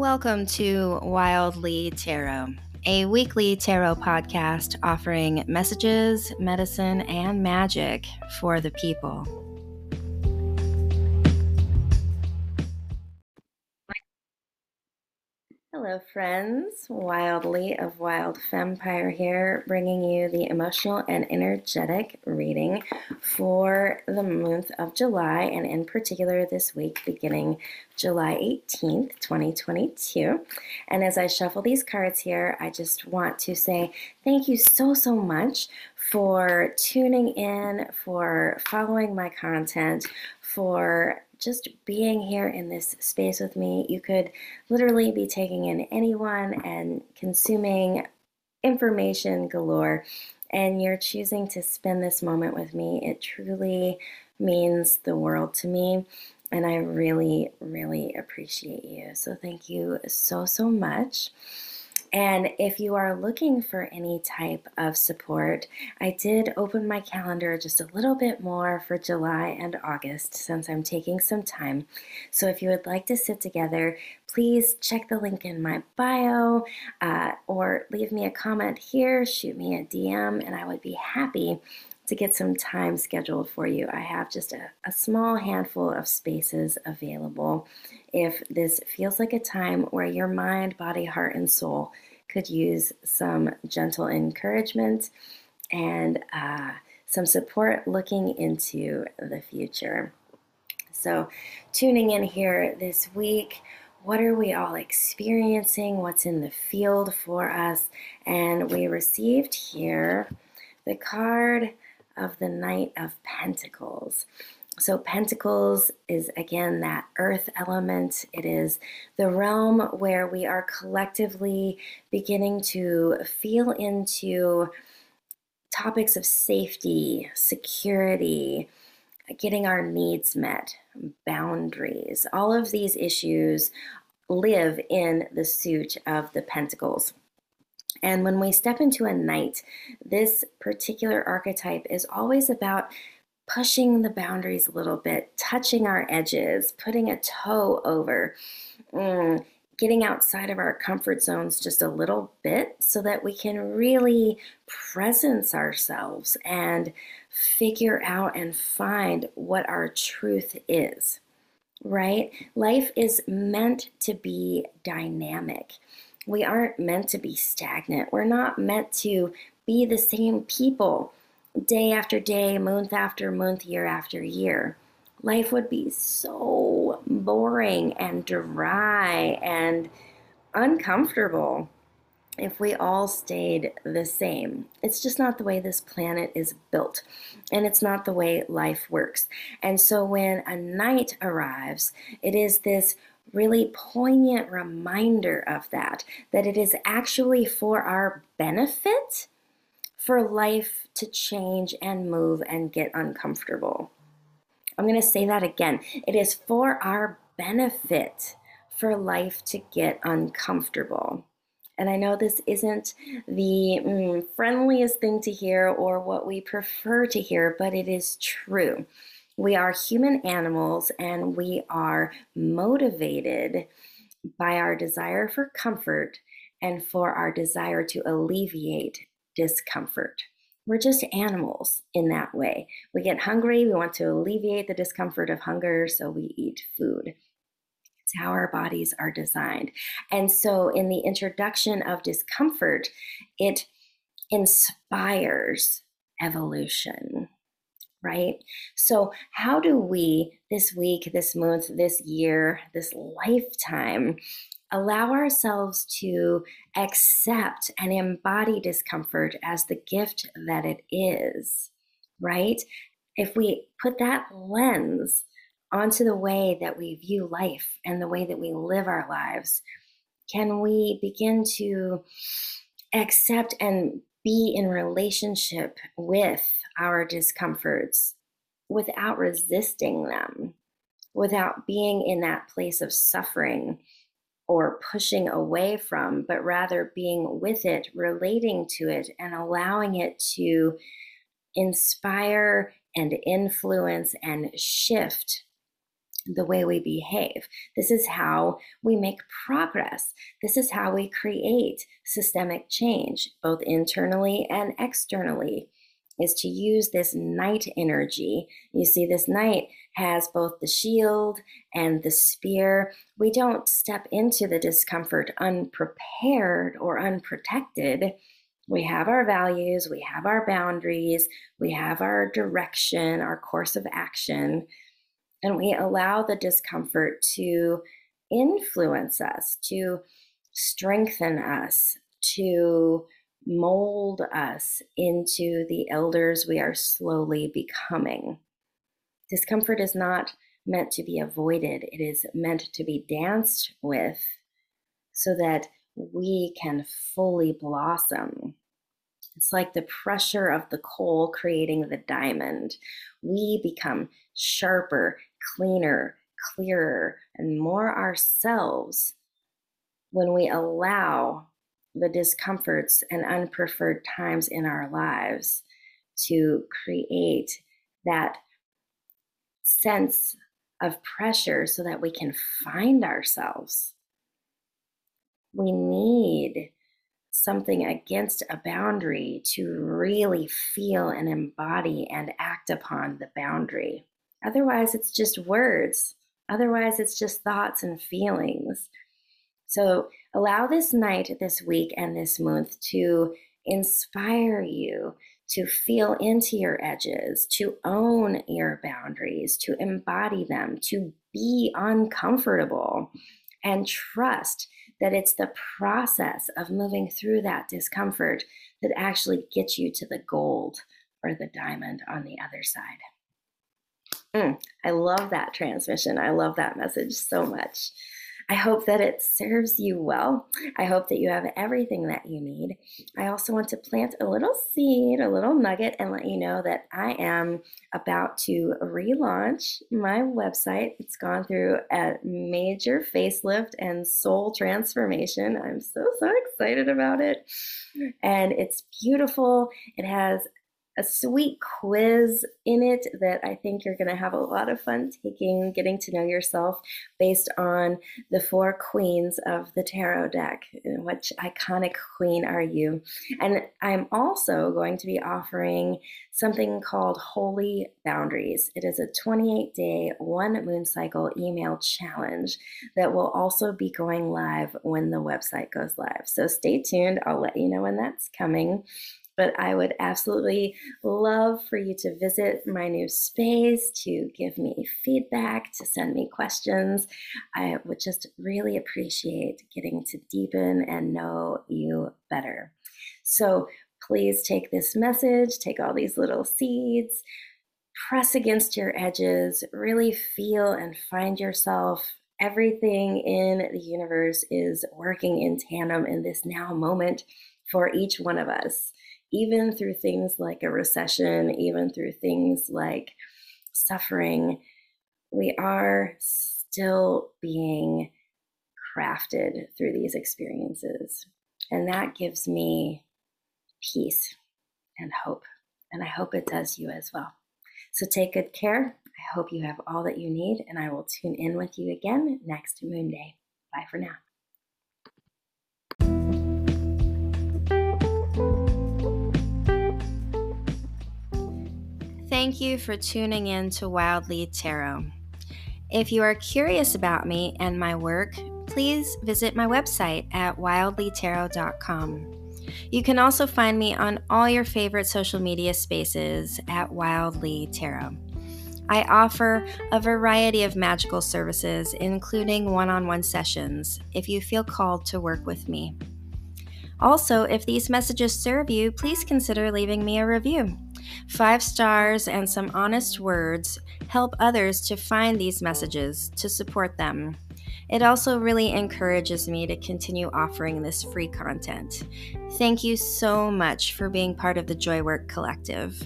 Welcome to Wildly Tarot, a weekly tarot podcast offering messages, medicine, and magic for the people. Hello, friends. Wildly of Wild Fempire here, bringing you the emotional and energetic reading for the month of July, and in particular this week beginning July 18th, 2022. And as I shuffle these cards here, I just want to say thank you so, so much for tuning in, for following my content, for just being here in this space with me. You could literally be taking in anyone and consuming information galore, and you're choosing to spend this moment with me. It truly means the world to me. And I really, really appreciate you. So, thank you so, so much. And if you are looking for any type of support, I did open my calendar just a little bit more for July and August since I'm taking some time. So if you would like to sit together, please check the link in my bio uh, or leave me a comment here, shoot me a DM, and I would be happy to get some time scheduled for you. I have just a, a, small handful of spaces available if this feels like a time where your mind, body, heart, and soul could use some gentle encouragement and uh, some support looking into the future. So, tuning in here this week, what are we all experiencing? What's in the field for us? And we received here the card of the Knight of Pentacles. So, Pentacles is again that earth element. It is the realm where we are collectively beginning to feel into topics of safety, security, getting our needs met, boundaries. All of these issues live in the suit of the Pentacles. And when we step into a knight, this particular archetype is always about pushing the boundaries a little bit, touching our edges, putting a toe over, mm, getting outside of our comfort zones just a little bit so that we can really presence ourselves and figure out and find what our truth is. Right? Life is meant to be dynamic we aren't meant to be stagnant. We're not meant to be the same people day after day, month after month, year after year. Life would be so boring and dry and uncomfortable if we all stayed the same. It's just not the way this planet is built, and it's not the way life works. And so when a knight arrives, it is this really poignant reminder of that, that it is actually for our benefit for life to change and move and get uncomfortable. I'm going to say that again. It is for our benefit for life to get uncomfortable. And I know this isn't the mm, friendliest thing to hear or what we prefer to hear, but it is true. We are human animals and we are motivated by our desire for comfort and for our desire to alleviate discomfort. We're just animals in that way. We get hungry, we want to alleviate the discomfort of hunger, so we eat food. It's how our bodies are designed. And so, in the introduction of discomfort, it inspires evolution right? So, how do we this week, this month, this year, this lifetime allow ourselves to accept and embody discomfort as the gift that it is, right? If we put that lens onto the way that we view life and the way that we live our lives, can we begin to accept and be in relationship with our discomforts without resisting them, without being in that place of suffering or pushing away from, but rather being with it, relating to it, and allowing it to inspire and influence and shift the way we behave. This is how we make progress. This is how we create systemic change, both internally and externally, is to use this knight energy. You see, this knight has both the shield and the spear. We don't step into the discomfort unprepared or unprotected. We have our values, we have our boundaries, we have our direction, our course of action and we allow the discomfort to influence us, to strengthen us, to mold us into the elders we are slowly becoming. Discomfort is not meant to be avoided, it is meant to be danced with so that we can fully blossom. It's like the pressure of the coal creating the diamond. We become sharper, cleaner, clearer, and more ourselves when we allow the discomforts and unpreferred times in our lives to create that sense of pressure so that we can find ourselves. We need something against a boundary to really feel and embody and act upon the boundary. Otherwise, it's just words. Otherwise, it's just thoughts and feelings. So allow this knight, this week, and this month to inspire you to feel into your edges, to own your boundaries, to embody them, to be uncomfortable, and trust that it's the process of moving through that discomfort that actually gets you to the gold or the diamond on the other side. Mm, I love that transmission. I love that message so much. I hope that it serves you well. I hope that you have everything that you need. I also want to plant a little seed, a little nugget, and let you know that I am about to relaunch my website. It's gone through a major facelift and soul transformation. I'm so, so excited about it. And it's beautiful. It has a sweet quiz in it that I think you're going to have a lot of fun taking, getting to know yourself based on the four queens of the tarot deck. Which iconic queen are you? And I'm also going to be offering something called Holy Boundaries. It is a 28 day, one moon cycle email challenge that will also be going live when the website goes live. So stay tuned. I'll let you know when that's coming but I would absolutely love for you to visit my new space, to give me feedback, to send me questions. I would just really appreciate getting to deepen and know you better. So please take this message, take all these little seeds, press against your edges, really feel and find yourself everything in the universe is working in tandem in this now moment for each one of us even through things like a recession, even through things like suffering, we are still being crafted through these experiences. And that gives me peace and hope. And I hope it does you as well. So take good care. I hope you have all that you need, and I will tune in with you again next Moon Day. Bye for now. Thank you for tuning in to Wildly Tarot. If you are curious about me and my work, please visit my website at wildlytarot.com. You can also find me on all your favorite social media spaces at Wildly Tarot. I offer a variety of magical services, including one on one sessions, if you feel called to work with me. Also, if these messages serve you, please consider leaving me a review. Five stars and some honest words help others to find these messages to support them. It also really encourages me to continue offering this free content. Thank you so much for being part of the Joy Work Collective.